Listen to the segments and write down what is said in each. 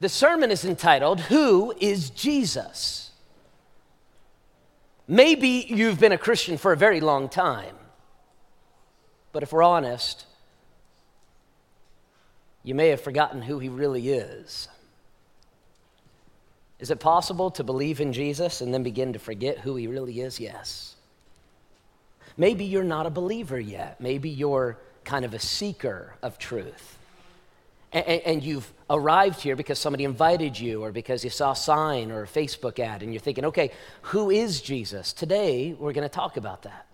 The sermon is entitled, Who is Jesus? Maybe you've been a Christian for a very long time, but if we're honest, you may have forgotten who he really is. Is it possible to believe in Jesus and then begin to forget who he really is? Yes. Maybe you're not a believer yet. Maybe you're kind of a seeker of truth. And, and, you've arrived here because somebody invited you or because you saw a sign or a Facebook ad and you're thinking, okay, who is Jesus? Today, we're going to talk about that.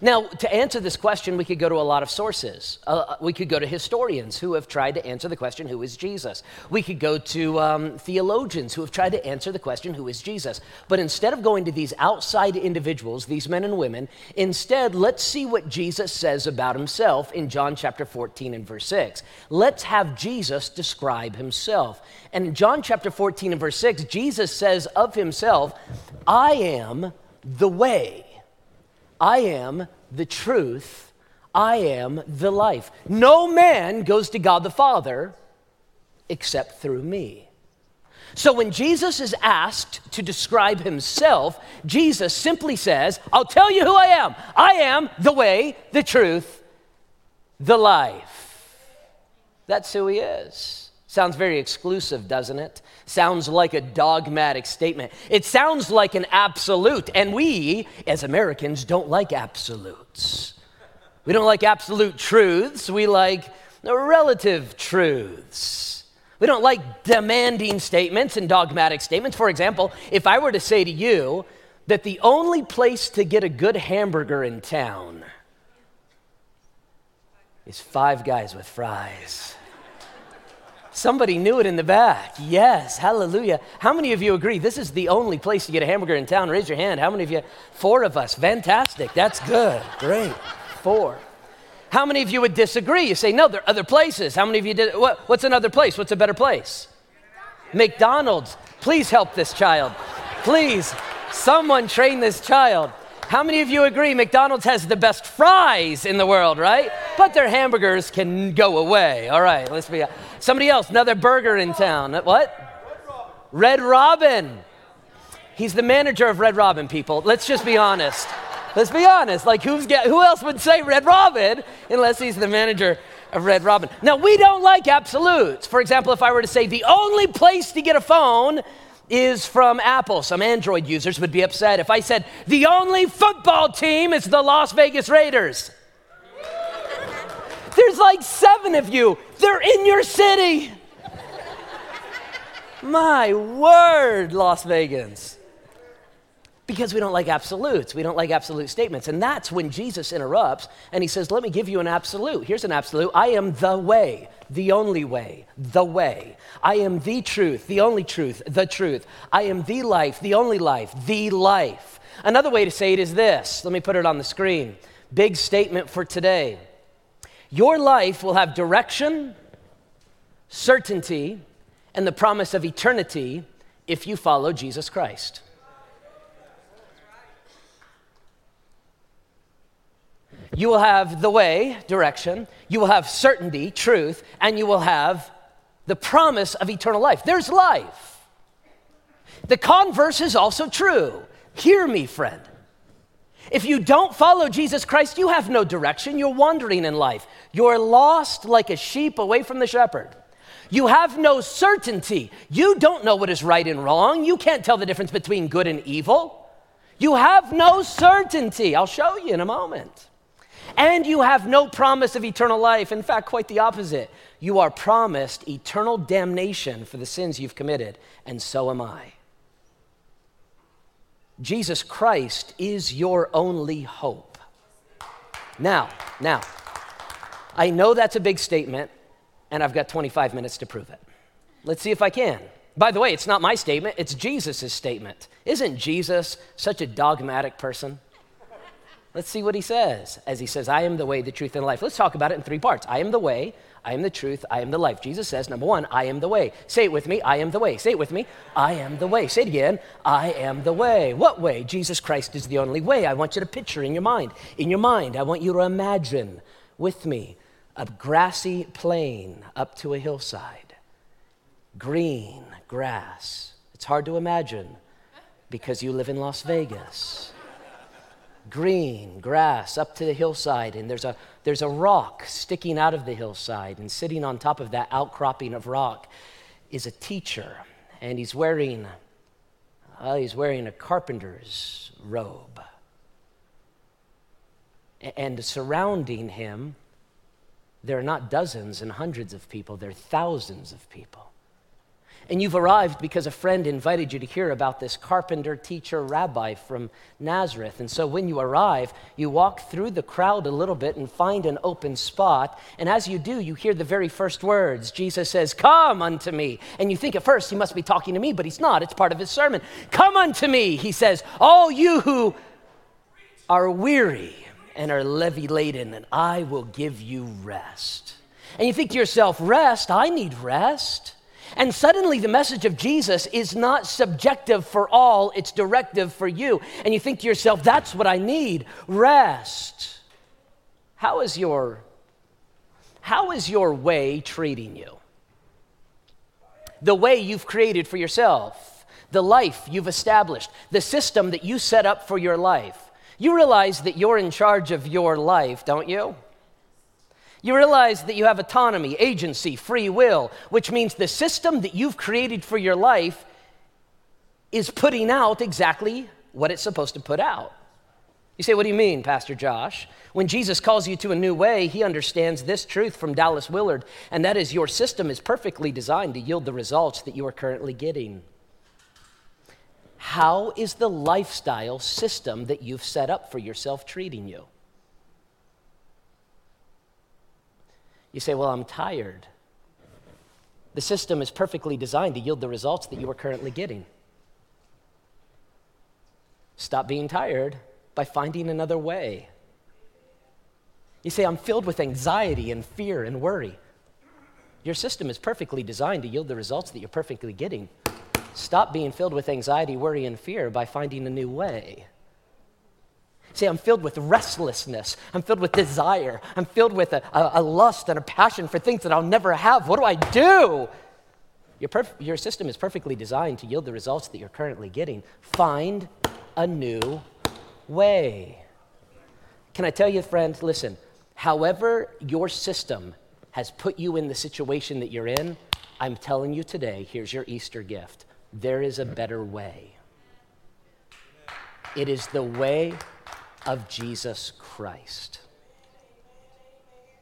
Now, to answer this question, we could go to a lot of sources. Uh, uh, we could go to historians who have tried to answer the question, Who is Jesus? We could go to um, theologians who have tried to answer the question, Who is Jesus? But instead of going to these outside individuals, these men and women, instead, let's see what Jesus says about himself in John chapter 14 and verse 6. Let's have Jesus describe himself. And in John chapter 14 and verse 6, Jesus says of himself, I am the way I am the truth. I am the life. No man goes to God the Father except through me. So when Jesus is asked to describe himself, Jesus simply says, I'll tell you who I am. I am the way, the truth, the life. That's who he is. Sounds very exclusive, doesn't it? Sounds like a dogmatic statement. It sounds like an absolute, and we, as Americans, don't like absolutes. We don't like absolute truths, we like relative truths. We don't like demanding statements and dogmatic statements. For example, if I were to say to you that the only place to get a good hamburger in town is Five Guys with Fries. Somebody knew it in the back. Yes, hallelujah. How many of you agree this is the only place to get a hamburger in town? Raise your hand. How many of you? Four of us. Fantastic. That's good. Great. Four. How many of you would disagree? You say, no, there are other places. How many of you did? What, what's another place? What's a better place? McDonald's. Please help this child. Please, someone train this child. How many of you agree McDonald's has the best fries in the world, right? But their hamburgers can go away. All right, let's be. Somebody else, another burger in town. Uh, what? Red Robin. He's the manager of Red Robin, people. Let's just be honest. Let's be honest. Like, who's get, who else would say Red Robin unless he's the manager of Red Robin? Now, we don't like absolutes. For example, if I were to say the only place to get a phone is from Apple. Some Android users would be upset if I said, the only football team is the Las Vegas Raiders. There's like seven of you, they're in your city. My word, Las Vegas because we don't like absolutes. We don't like absolute statements. And that's when Jesus interrupts and he says, Let me give you an absolute. Here's an absolute I am the way, the only way, the way. I am the truth, the only truth, the truth. I am the life, the only life, the life. Another way to say it is this let me put it on the screen. Big statement for today. Your life will have direction, certainty, and the promise of eternity if you follow Jesus Christ. You will have the way, direction, you will have certainty, truth, and you will have the promise of eternal life. There's life. The converse is also true. Hear me, friend. If you don't follow Jesus Christ, you have no direction. You're wandering in life. You're lost like a sheep away from the shepherd. You have no certainty. You don't know what is right and wrong. You can't tell the difference between good and evil. You have no certainty. I'll show you in a moment and you have no promise of eternal life. In fact, quite the opposite. You are promised eternal damnation for the sins you've committed, and so am I. Jesus Christ is your only hope. Now, now, I know that's a big statement, and I've got 25 minutes to prove it. Let's see if I can. By the way, it's not my statement, it's Jesus' statement. Isn't Jesus such a dogmatic person? Let's see what he says as he says, I am the way, the truth, and the life. Let's talk about it in three parts. I am the way, I am the truth, I am the life. Jesus says, number one, I am the way. Say it with me, I am the way. Say it with me, I am the way. Say it again, I am the way. What way? Jesus Christ is the only way. I want you to picture in your mind. In your mind, I want you to imagine with me a grassy plain up to a hillside. green grass. It's hard to imagine because you live in Las Vegas. Green grass up to the hillside, and there's a, there's a rock sticking out of the hillside, and sitting on top of that outcropping of rock is a teacher, and he's wearing, uh, he's wearing a carpenter's robe. And surrounding him, there are not dozens and hundreds of people, there are thousands of people. And you've arrived because a friend invited you to hear about this carpenter, teacher, rabbi from Nazareth. And so when you arrive, you walk through the crowd a little bit and find an open spot. And as you do, you hear the very first words Jesus says, Come unto me. And you think at first he must be talking to me, but he's not. It's part of his sermon. Come unto me, he says, all you who are weary and are levy laden, and I will give you rest. And you think to yourself, Rest? I need rest. And suddenly, the message of Jesus is not subjective for all, it's directive for you. And you think to yourself, that's what I need rest. How is your, how is your way treating you? The way you've created for yourself, the life you've established, the system that you set up for your life. You realize that you're in charge of your life, don't you? You realize that you have autonomy, agency, free will, which means the system that you've created for your life is putting out exactly what it's supposed to put out. You say, What do you mean, Pastor Josh? When Jesus calls you to a new way, he understands this truth from Dallas Willard, and that is your system is perfectly designed to yield the results that you are currently getting. How is the lifestyle system that you've set up for yourself treating you? You say, Well, I'm tired. The system is perfectly designed to yield the results that you are currently getting. Stop being tired by finding another way. You say, I'm filled with anxiety and fear and worry. Your system is perfectly designed to yield the results that you're perfectly getting. Stop being filled with anxiety, worry, and fear by finding a new way. See, I'm filled with restlessness. I'm filled with desire. I'm filled with a, a, a lust and a passion for things that I'll never have. What do I do? Your, perf- your system is perfectly designed to yield the results that you're currently getting. Find a new way. Can I tell you, friend, listen, however your system has put you in the situation that you're in, I'm telling you today, here's your Easter gift. There is a better way. It is the way of Jesus Christ.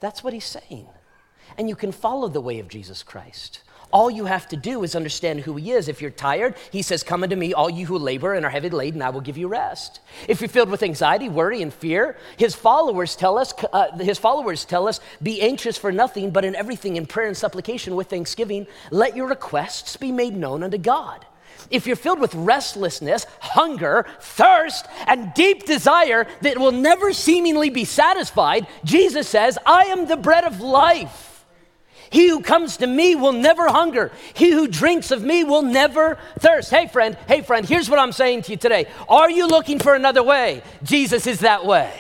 That's what he's saying. And you can follow the way of Jesus Christ. All you have to do is understand who he is. If you're tired, he says, Come unto me, all you who labor and are heavy laden, I will give you rest. If you're filled with anxiety, worry, and fear, his followers tell us, uh, his followers tell us, be anxious for nothing, but in everything in prayer and supplication with thanksgiving, let your requests be made known unto God if you're filled with restlessness, hunger, thirst, and deep desire that will never seemingly be satisfied, Jesus says, I am the bread of life. He who comes to me will never hunger. He who drinks of me will never thirst. Hey, friend, hey, friend, here's what I'm saying to you today. Are you looking for another way? Jesus is that way.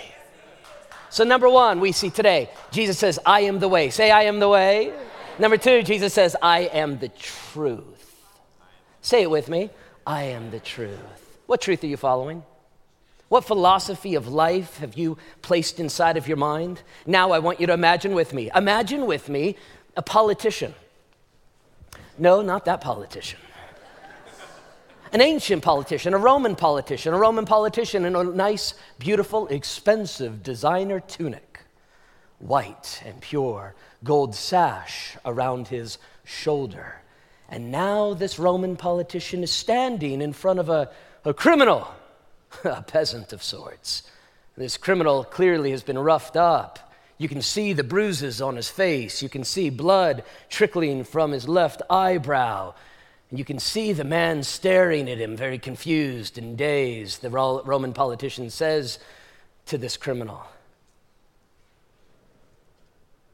So, number one, we see today, Jesus says, I am the way. Say, I am the way. Number two, Jesus says, I am the truth. Say it with me I am the truth. What truth are you following? What philosophy of life have you placed inside of your mind? Now I want you to imagine with me. Imagine with me a politician. No, not that politician. An ancient politician, a Roman politician, a Roman politician in a nice, beautiful, expensive designer tunic, white and pure, gold sash around his shoulder and now this Roman politician is standing in front of a, a criminal, a peasant of sorts. This criminal clearly has been roughed up. You can see the bruises on his face. You can see blood trickling from his left eyebrow. And you can see the man staring at him, very confused and dazed. The Roman politician says to this criminal,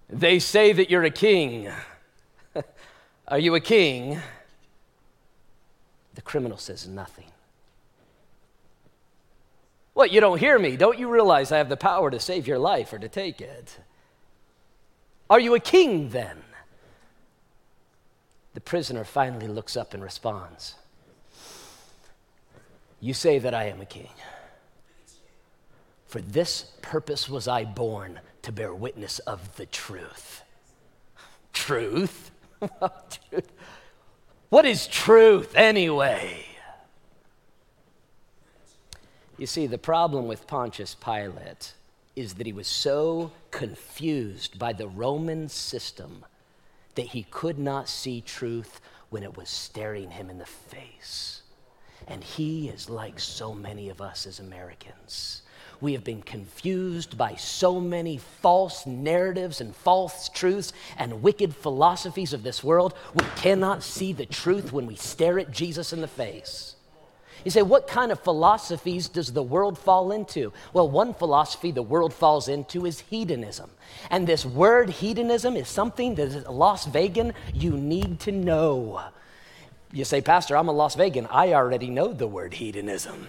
They say that you're a king. Are you a king? The criminal says nothing. What, you don't hear me? Don't you realize I have the power to save your life or to take it? Are you a king then? The prisoner finally looks up and responds You say that I am a king. For this purpose was I born to bear witness of the truth. Truth? what is truth anyway? You see, the problem with Pontius Pilate is that he was so confused by the Roman system that he could not see truth when it was staring him in the face. And he is like so many of us as Americans. We have been confused by so many false narratives and false truths and wicked philosophies of this world. We cannot see the truth when we stare at Jesus in the face. You say, what kind of philosophies does the world fall into? Well, one philosophy the world falls into is hedonism. And this word hedonism is something that is a Las Vegan you need to know. You say, Pastor, I'm a Las Vegan. I already know the word hedonism.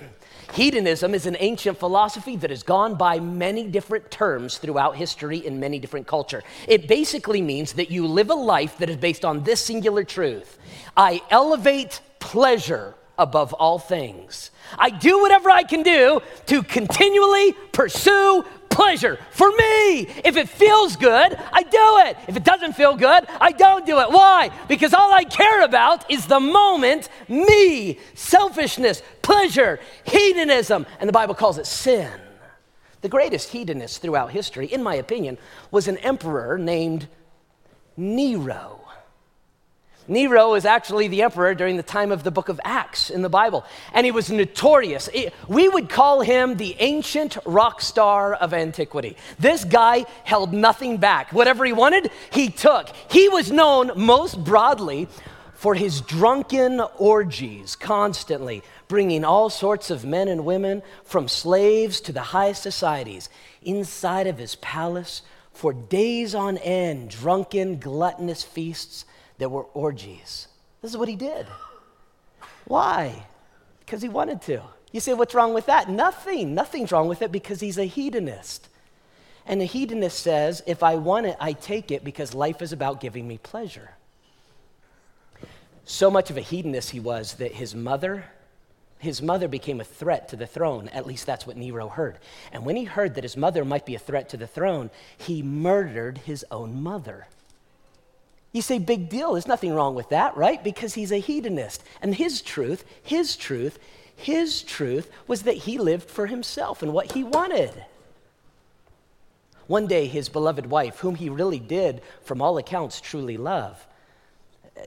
Hedonism is an ancient philosophy that has gone by many different terms throughout history in many different culture. It basically means that you live a life that is based on this singular truth. I elevate pleasure above all things. I do whatever I can do to continually pursue pleasure for me. If it feels good, I do it. If it doesn't feel good, I don't do it. Why? Because all I care about is the moment, me, selfishness, pleasure, hedonism, and the Bible calls it sin. The greatest hedonist throughout history, in my opinion, was an emperor named Nero. Nero is actually the emperor during the time of the book of Acts in the Bible, and he was notorious. We would call him the ancient rock star of antiquity. This guy held nothing back. Whatever he wanted, he took. He was known most broadly for his drunken orgies, constantly bringing all sorts of men and women, from slaves to the highest societies, inside of his palace for days on end, drunken, gluttonous feasts that were orgies. This is what he did. Why? Because he wanted to. You say, what's wrong with that? Nothing. Nothing's wrong with it because he's a hedonist. And a hedonist says, if I want it, I take it because life is about giving me pleasure. So much of a hedonist he was that his mother, his mother became a threat to the throne. At least that's what Nero heard. And when he heard that his mother might be a threat to the throne, he murdered his own mother. You say, big deal. There's nothing wrong with that, right? Because he's a hedonist. And his truth, his truth, his truth was that he lived for himself and what he wanted. One day, his beloved wife, whom he really did, from all accounts, truly love,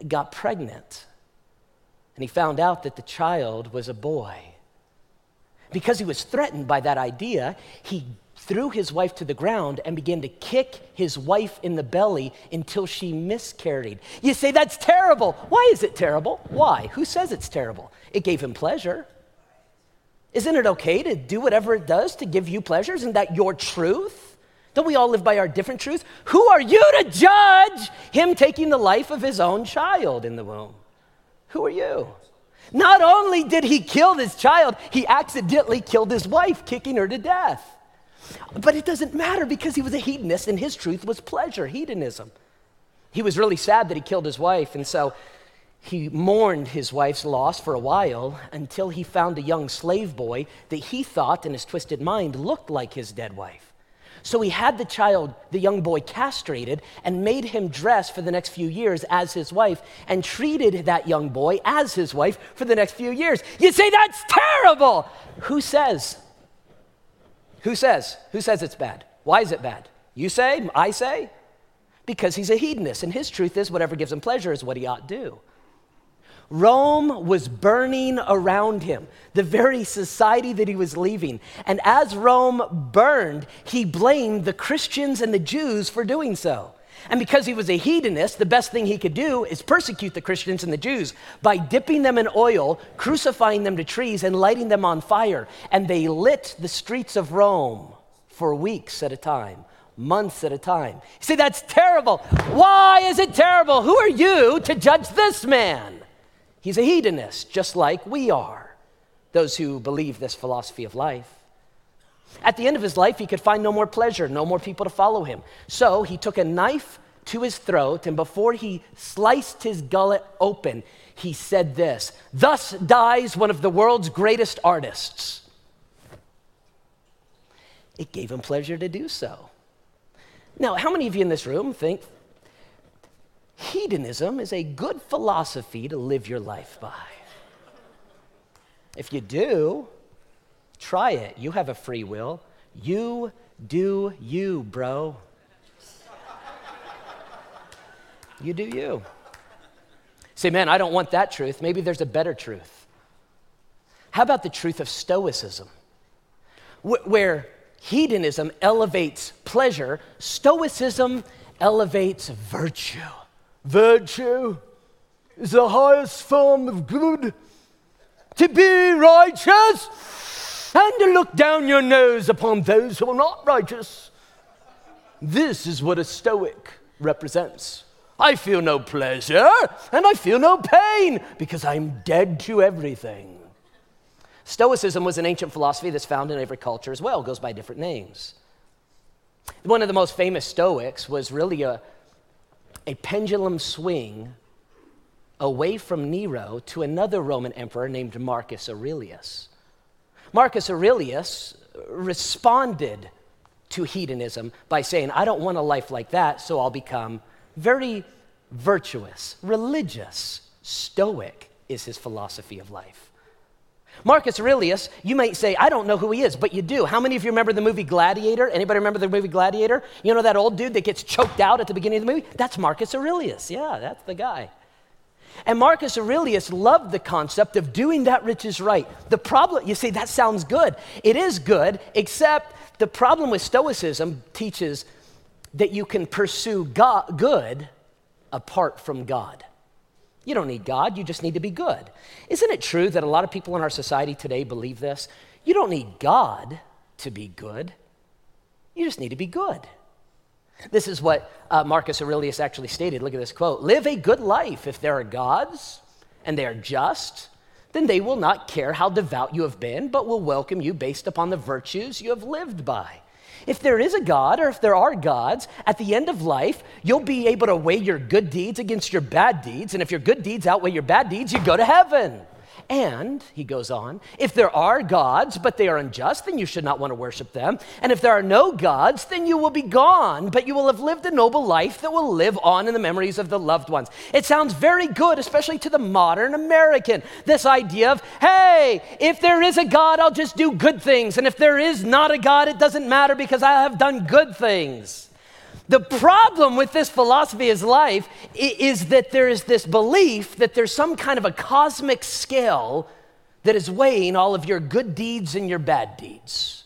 got pregnant. And he found out that the child was a boy. Because he was threatened by that idea, he threw his wife to the ground and began to kick his wife in the belly until she miscarried. You say, that's terrible. Why is it terrible? Why? Who says it's terrible? It gave him pleasure. Isn't it okay to do whatever it does to give you pleasure? Isn't that your truth? Don't we all live by our different truths? Who are you to judge him taking the life of his own child in the womb? Who are you? Not only did he kill this child, he accidentally killed his wife, kicking her to death. But it doesn't matter because he was a hedonist and his truth was pleasure, hedonism. He was really sad that he killed his wife, and so he mourned his wife's loss for a while until he found a young slave boy that he thought in his twisted mind looked like his dead wife. So he had the child, the young boy, castrated and made him dress for the next few years as his wife and treated that young boy as his wife for the next few years. You say that's terrible. Who says who says? Who says it's bad? Why is it bad? You say? I say? Because he's a hedonist, and his truth is whatever gives him pleasure is what he ought to do. Rome was burning around him, the very society that he was leaving. And as Rome burned, he blamed the Christians and the Jews for doing so. And because he was a hedonist, the best thing he could do is persecute the Christians and the Jews by dipping them in oil, crucifying them to trees, and lighting them on fire. And they lit the streets of Rome for weeks at a time, months at a time. See, that's terrible. Why is it terrible? Who are you to judge this man? He's a hedonist, just like we are, those who believe this philosophy of life. At the end of his life, he could find no more pleasure, no more people to follow him. So he took a knife to his throat, and before he sliced his gullet open, he said this Thus dies one of the world's greatest artists. It gave him pleasure to do so. Now, how many of you in this room think hedonism is a good philosophy to live your life by? If you do, try it. You have a free will. You do you, bro. You do you. Say, man, I don't want that truth. Maybe there's a better truth. How about the truth of Stoicism, where hedonism elevates pleasure, Stoicism elevates virtue. Virtue is the highest form of good. To be righteous and to look down your nose upon those who are not righteous. This is what a Stoic represents. I feel no pleasure and I feel no pain because I'm dead to everything. Stoicism was an ancient philosophy that's found in every culture as well, goes by different names. One of the most famous Stoics was really a, a pendulum swing away from Nero to another Roman emperor named Marcus Aurelius. Marcus Aurelius responded to hedonism by saying, I don't want a life like that, so I'll become very virtuous, religious, stoic is his philosophy of life. Marcus Aurelius, you might say, I don't know who he is, but you do. How many of you remember the movie Gladiator? Anybody remember the movie Gladiator? You know that old dude that gets choked out at the beginning of the movie? That's Marcus Aurelius. Yeah, that's the guy. And Marcus Aurelius loved the concept of doing that which is right. The problem, you see, that sounds good. It is good, except the problem with Stoicism teaches that you can pursue God, good apart from God. You don't need God, you just need to be good. Isn't it true that a lot of people in our society today believe this? You don't need God to be good, you just need to be good. This is what uh, Marcus Aurelius actually stated. Look at this quote Live a good life. If there are gods and they are just, then they will not care how devout you have been, but will welcome you based upon the virtues you have lived by. If there is a God or if there are gods, at the end of life, you'll be able to weigh your good deeds against your bad deeds. And if your good deeds outweigh your bad deeds, you go to heaven. And, he goes on, if there are gods, but they are unjust, then you should not want to worship them. And if there are no gods, then you will be gone, but you will have lived a noble life that will live on in the memories of the loved ones. It sounds very good, especially to the modern American. This idea of, hey, if there is a God, I'll just do good things. And if there is not a God, it doesn't matter because I have done good things. The problem with this philosophy of life is that there is this belief that there's some kind of a cosmic scale that is weighing all of your good deeds and your bad deeds.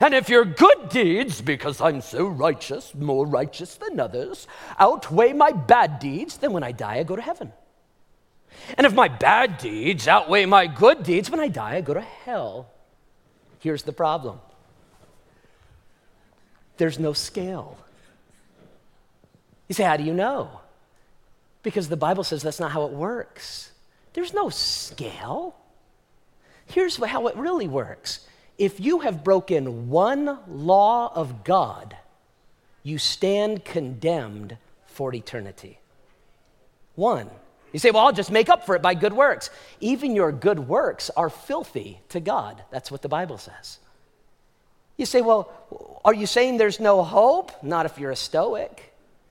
And if your good deeds, because I'm so righteous, more righteous than others, outweigh my bad deeds, then when I die, I go to heaven. And if my bad deeds outweigh my good deeds, when I die, I go to hell. Here's the problem there's no scale. You say, How do you know? Because the Bible says that's not how it works. There's no scale. Here's how it really works if you have broken one law of God, you stand condemned for eternity. One. You say, well, I'll just make up for it by good works. Even your good works are filthy to God. That's what the Bible says. You say, well, are you saying there's no hope? Not if you're a Stoic.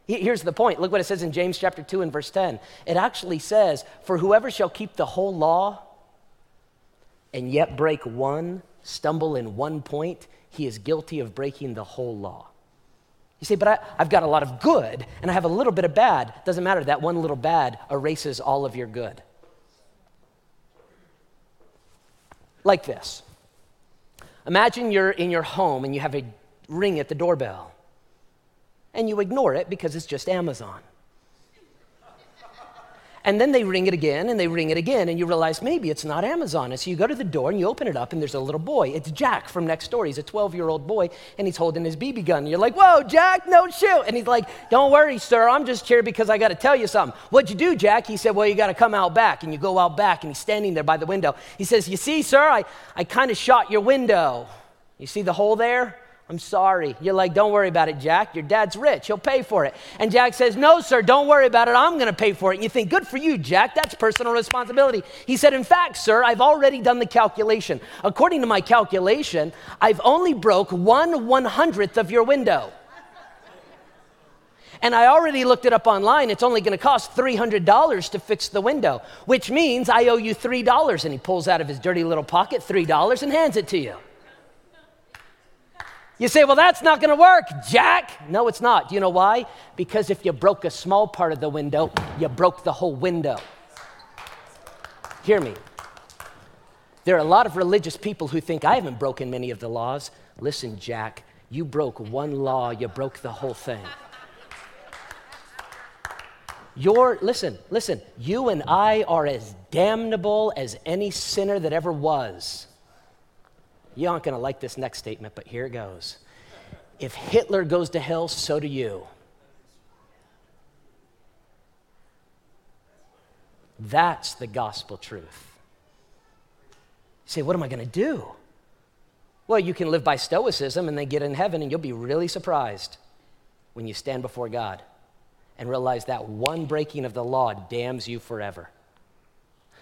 Here's the point. Look what it says in James chapter 2 and verse 10. It actually says, For whoever shall keep the whole law and yet break one, stumble in one point, he is guilty of breaking the whole law. You say, but I, have got a lot of good and I have a little bit of bad. Doesn't matter. That one little bad erases all of your good. Like this Imagine you're in your home and you have a ring at the doorbell and you ignore it because it's just Amazon. And then they ring it again and they ring it again, and you realize maybe it's not Amazon. And so you go to the door and you open it up, and there's a little boy. It's Jack from next door. He's a 12 year old boy, and he's holding his BB gun. And you're like, Whoa, Jack, no shoot. And he's like, Don't worry, sir. I'm just here because I got to tell you something. What'd you do, Jack? He said, Well, you got to come out back. And you go out back, and he's standing there by the window. He says, You see, sir, I, I kind of shot your window. You see the hole there? I'm sorry. You're like, don't worry about it, Jack. Your dad's rich. He'll pay for it. And Jack says, no, sir, don't worry about it. I'm going to pay for it. And you think, good for you, Jack. That's personal responsibility. He said, in fact, sir, I've already done the calculation. According to my calculation, I've only broke one one hundredth of your window. And I already looked it up online. It's only going to cost $300 to fix the window, which means I owe you $3. And he pulls out of his dirty little pocket $3 and hands it to you. You say, well, that's not going to work, Jack. No, it's not. Do you know why? Because if you broke a small part of the window, you broke the whole window. Hear me. There are a lot of religious people who think I haven't broken many of the laws. Listen, Jack, you broke one law, you broke the whole thing. Your, listen, listen, you and I are as damnable as any sinner that ever was. You aren't going to like this next statement, but here it goes. If Hitler goes to hell, so do you. That's the gospel truth. You say, what am I going to do? Well, you can live by stoicism and then get in heaven, and you'll be really surprised when you stand before God and realize that one breaking of the law damns you forever.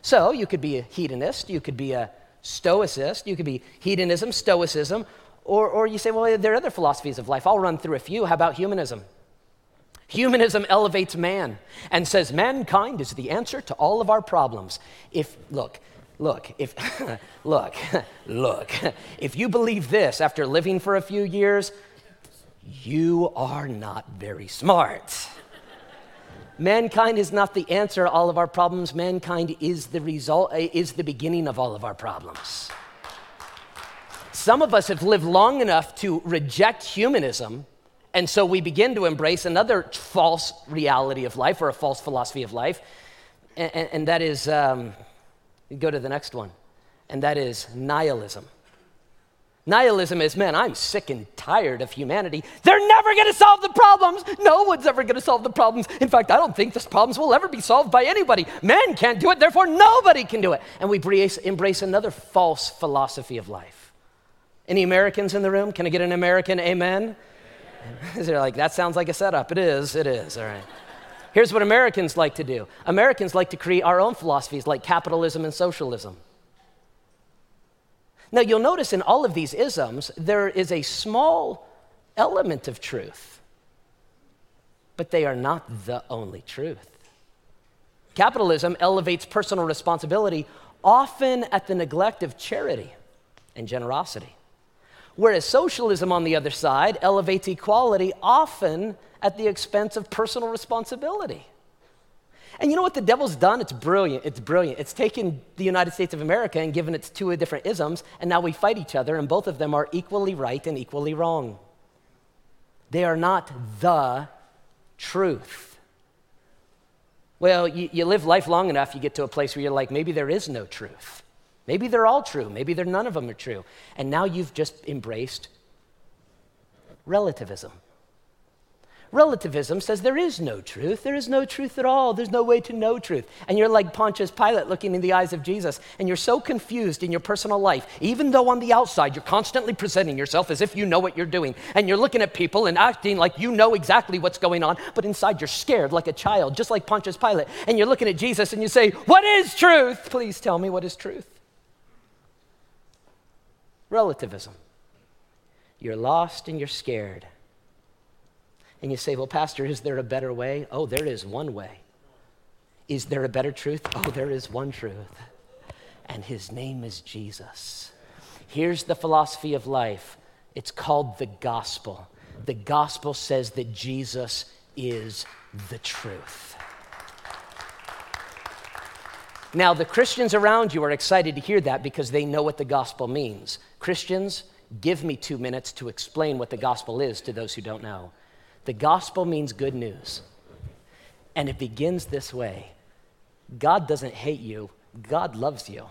So you could be a hedonist, you could be a stoicist, you could be hedonism, stoicism, or, or you say, well, there are other philosophies of life. I'll run through a few. How about humanism? Humanism elevates man and says mankind is the answer to all of our problems. If, look, look, if, look, look, if you believe this after living for a few years, you are not very smart. Mankind is not the answer to all of our problems. Mankind is the result, eh, is the beginning of all of our problems. Some of us have lived long enough to reject humanism, and so we begin to embrace another false reality of life or a false philosophy of life, and, and, and that is, um, go to the next one, and that is nihilism. Nihilism is, man, I'm sick and tired of humanity. They're never going to solve the problems. No one's ever going to solve the problems. In fact, I don't think these problems will ever be solved by anybody. Men can't do it, therefore, nobody can do it. And we embrace, another false philosophy of life. Any Americans in the room? Can I get an American amen? They're like, that sounds like a setup. It is, it is, all right. Here's what Americans like to do Americans like to create our own philosophies like capitalism and socialism. Now, you'll notice in all of these isms, there is a small element of truth, but they are not the only truth. Capitalism elevates personal responsibility often at the neglect of charity and generosity. Whereas socialism, on the other side, elevates equality often at the expense of personal responsibility. And you know what the devil's done? It's brilliant. It's brilliant. It's taken the United States of America and given it two different isms, and now we fight each other, and both of them are equally right and equally wrong. They are not the truth. Well, you, you live life long enough, you get to a place where you're like, maybe there is no truth. Maybe they're all true. Maybe they're none of them are true. And now you've just embraced relativism. Relativism says there is no truth. There is no truth at all. There's no way to know truth. And you're like Pontius Pilate looking in the eyes of Jesus, and you're so confused in your personal life, even though on the outside you're constantly presenting yourself as if you know what you're doing. And you're looking at people and acting like you know exactly what's going on, but inside you're scared like a child, just like Pontius Pilate. And you're looking at Jesus and you say, What is truth? Please tell me what is truth. Relativism. You're lost and you're scared. And you say, Well, Pastor, is there a better way? Oh, there is one way. Is there a better truth? Oh, there is one truth. And his name is Jesus. Here's the philosophy of life it's called the gospel. The gospel says that Jesus is the truth. Now, the Christians around you are excited to hear that because they know what the gospel means. Christians, give me two minutes to explain what the gospel is to those who don't know. The gospel means good news. And it begins this way God doesn't hate you, God loves you,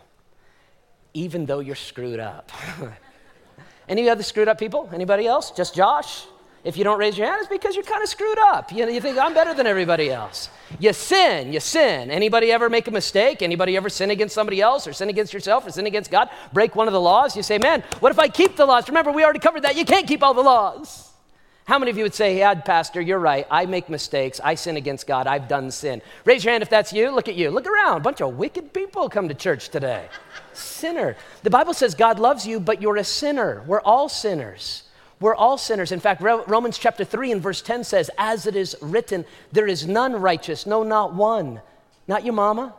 even though you're screwed up. Any other screwed up people? Anybody else? Just Josh? If you don't raise your hand, it's because you're kind of screwed up. You, know, you think, I'm better than everybody else. You sin, you sin. Anybody ever make a mistake? Anybody ever sin against somebody else or sin against yourself or sin against God? Break one of the laws? You say, man, what if I keep the laws? Remember, we already covered that. You can't keep all the laws. How many of you would say, Yeah, Pastor, you're right. I make mistakes. I sin against God. I've done sin. Raise your hand if that's you. Look at you. Look around. A bunch of wicked people come to church today. sinner. The Bible says God loves you, but you're a sinner. We're all sinners. We're all sinners. In fact, Romans chapter 3 and verse 10 says, As it is written, there is none righteous, no, not one. Not your mama,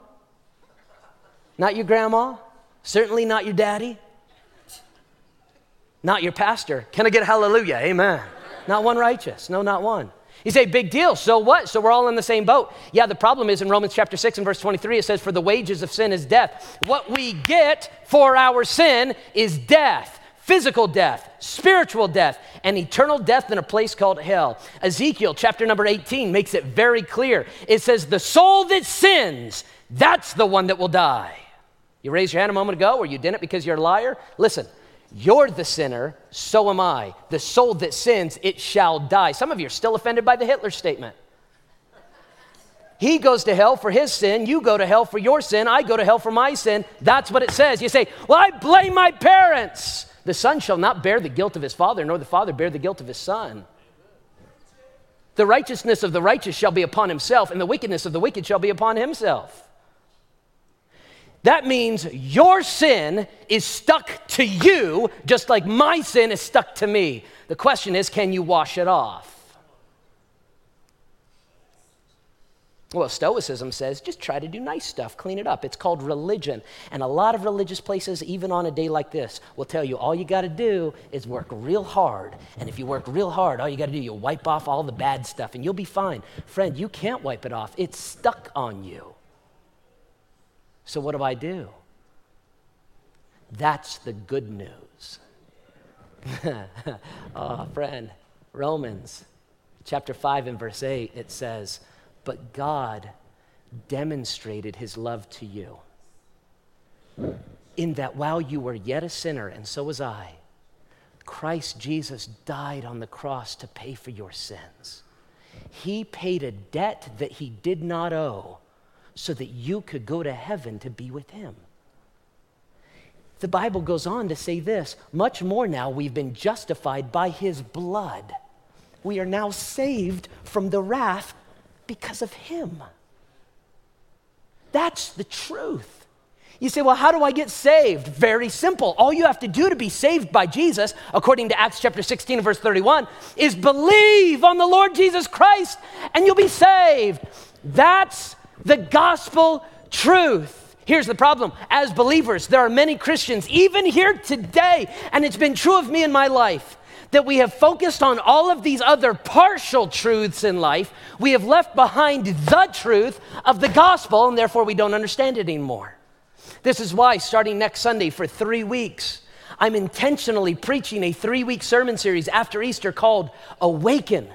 not your grandma, certainly not your daddy, not your pastor. Can I get hallelujah? Amen. Not one righteous. No, not one. You say, big deal. So what? So we're all in the same boat. Yeah, the problem is in Romans chapter 6 and verse 23, it says, For the wages of sin is death. What we get for our sin is death physical death, spiritual death, and eternal death in a place called hell. Ezekiel chapter number 18 makes it very clear. It says, The soul that sins, that's the one that will die. You raised your hand a moment ago, or you didn't because you're a liar? Listen, you're the sinner, so am I. The soul that sins, it shall die. Some of you are still offended by the Hitler statement. He goes to hell for his sin. You go to hell for your sin. I go to hell for my sin. That's what it says. You say, Well, I blame my parents. The son shall not bear the guilt of his father, nor the father bear the guilt of his son. The righteousness of the righteous shall be upon himself, and the wickedness of the wicked shall be upon himself. That means your sin is stuck to you, just like my sin is stuck to me. The question is, can you wash it off? Well, Stoicism says just try to do nice stuff, clean it up. It's called religion. And a lot of religious places, even on a day like this, will tell you all you got to do is work real hard. And if you work real hard, all you got to do, you'll wipe off all the bad stuff and you'll be fine. Friend, you can't wipe it off, it's stuck on you. So, what do I do? That's the good news. oh, friend, Romans chapter 5 and verse 8, it says, But God demonstrated his love to you in that while you were yet a sinner, and so was I, Christ Jesus died on the cross to pay for your sins. He paid a debt that he did not owe so that you could go to heaven to be with him. The Bible goes on to say this much more now, we've been justified by his blood. We are now saved from the wrath because of him. That's the truth. You say, well, how do I get saved? Very simple. All you have to do to be saved by Jesus, according to Acts chapter 16, verse 31, is believe on the Lord Jesus Christ and you'll be saved. That's the gospel truth. Here's the problem as believers, there are many Christians, even here today, and it's been true of me in my life, that we have focused on all of these other partial truths in life. We have left behind the truth of the gospel, and therefore we don't understand it anymore. This is why, starting next Sunday for three weeks, I'm intentionally preaching a three week sermon series after Easter called Awaken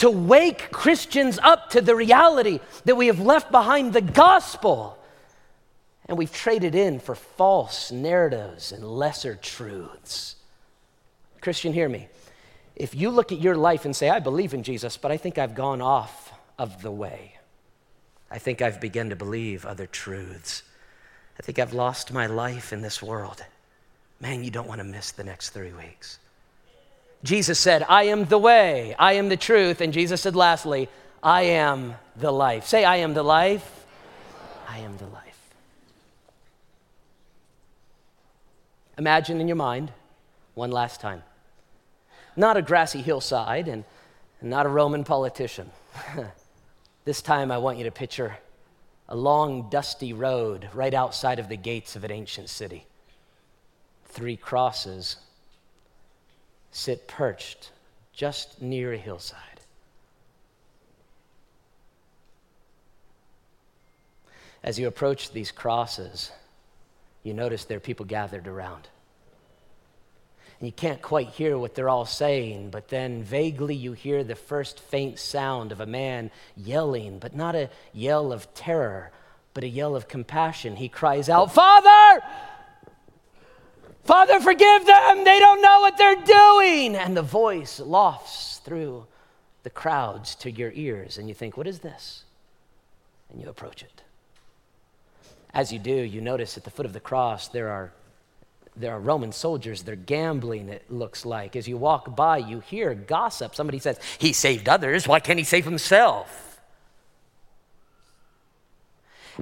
to wake Christians up to the reality that we have left behind the gospel and we've traded in for false narratives and lesser truths. Christian, hear me. If you look at your life and say, I believe in Jesus, but I think I've gone off of the way, I think I've begun to believe other truths, I think I've lost my life in this world, man, you don't want to miss the next three weeks. Jesus said, I am the way, I am the truth. And Jesus said, lastly, I am the life. Say, I am the life. I am the life. Imagine in your mind, one last time, not a grassy hillside and not a Roman politician. this time I want you to picture a long, dusty road right outside of the gates of an ancient city. Three crosses sit perched just near a hillside. As you approach these crosses, you notice there are people gathered around. And you can't quite hear what they're all saying, but then vaguely you hear the first faint sound of a man yelling, but not a yell of terror, but a yell of compassion. He cries out, Father! Father, forgive them. They don't know what they're doing. And the voice lofts through the crowds to your ears, and you think, What is this? And you approach it. As you do, you notice at the foot of the cross there are, there are Roman soldiers. They're gambling, it looks like. As you walk by, you hear gossip. Somebody says, He saved others. Why can't he save himself?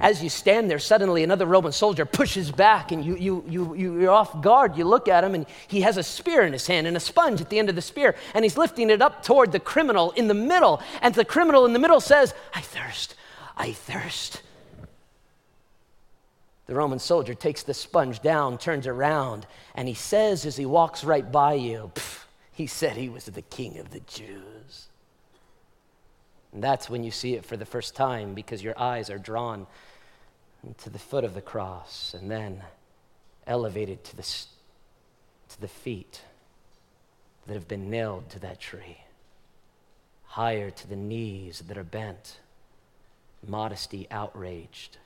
As you stand there, suddenly another Roman soldier pushes back and you, you, you, you, you're off guard. You look at him and he has a spear in his hand and a sponge at the end of the spear and he's lifting it up toward the criminal in the middle. And the criminal in the middle says, I thirst, I thirst. The Roman soldier takes the sponge down, turns around, and he says as he walks right by you, he said he was the king of the Jews. And that's when you see it for the first time because your eyes are drawn to the foot of the cross and then elevated to the, to the feet that have been nailed to that tree, higher to the knees that are bent, modesty outraged,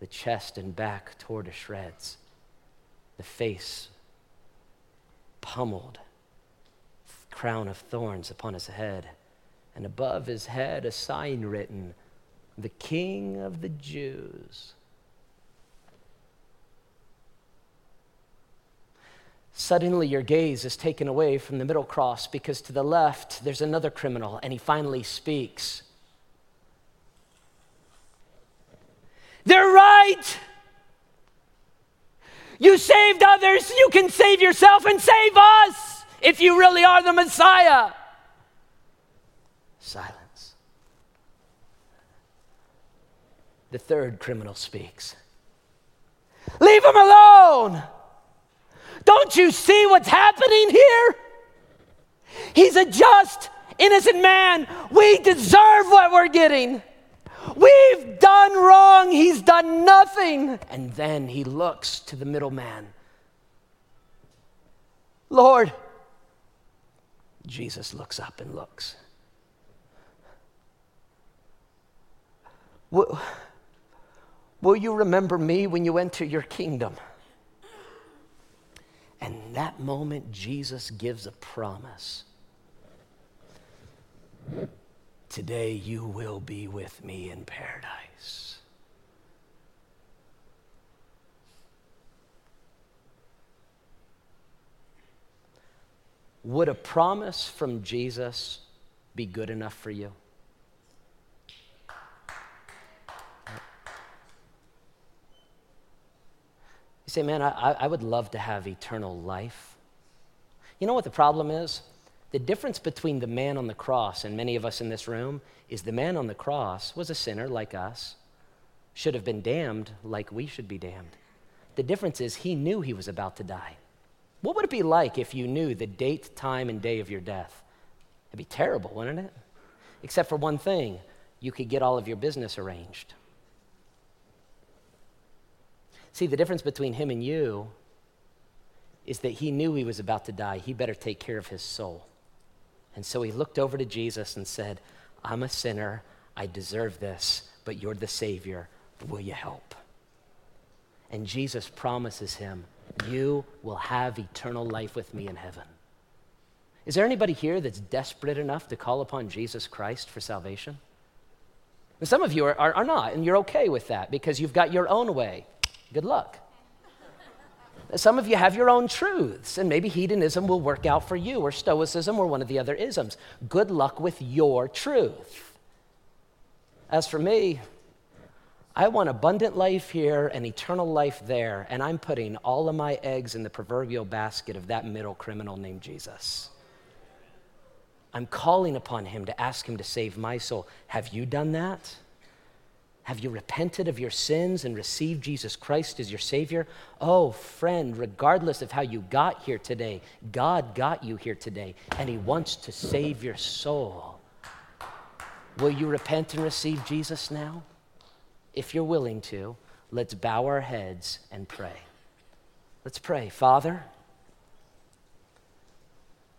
the chest and back torn to shreds, the face pummeled, crown of thorns upon his head, and above his head a sign written the King of the Jews. Suddenly, your gaze is taken away from the middle cross because to the left there's another criminal, and he finally speaks. They're right! You saved others, you can save yourself and save us if you really are the Messiah. Silence. The third criminal speaks. Leave him alone! Don't you see what's happening here? He's a just, innocent man. We deserve what we're getting. We've done wrong. He's done nothing. And then he looks to the middleman. Lord, Jesus looks up and looks. What? Will you remember me when you enter your kingdom? And that moment, Jesus gives a promise. Today you will be with me in paradise. Would a promise from Jesus be good enough for you? Say, man, I, I would love to have eternal life. You know what the problem is? The difference between the man on the cross and many of us in this room is the man on the cross was a sinner like us, should have been damned like we should be damned. The difference is he knew he was about to die. What would it be like if you knew the date, time, and day of your death? It'd be terrible, wouldn't it? Except for one thing you could get all of your business arranged. See, the difference between him and you is that he knew he was about to die. He better take care of his soul. And so he looked over to Jesus and said, I'm a sinner. I deserve this, but you're the Savior. Will you help? And Jesus promises him, You will have eternal life with me in heaven. Is there anybody here that's desperate enough to call upon Jesus Christ for salvation? And some of you are, are, are not, and you're okay with that because you've got your own way. Good luck. Some of you have your own truths, and maybe hedonism will work out for you, or stoicism, or one of the other isms. Good luck with your truth. As for me, I want abundant life here and eternal life there, and I'm putting all of my eggs in the proverbial basket of that middle criminal named Jesus. I'm calling upon him to ask him to save my soul. Have you done that? Have you repented of your sins and received Jesus Christ as your Savior? Oh, friend, regardless of how you got here today, God got you here today, and He wants to save your soul. Will you repent and receive Jesus now? If you're willing to, let's bow our heads and pray. Let's pray. Father,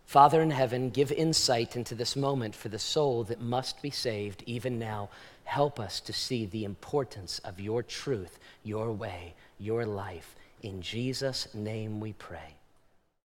Father in heaven, give insight into this moment for the soul that must be saved even now. Help us to see the importance of your truth, your way, your life. In Jesus' name we pray.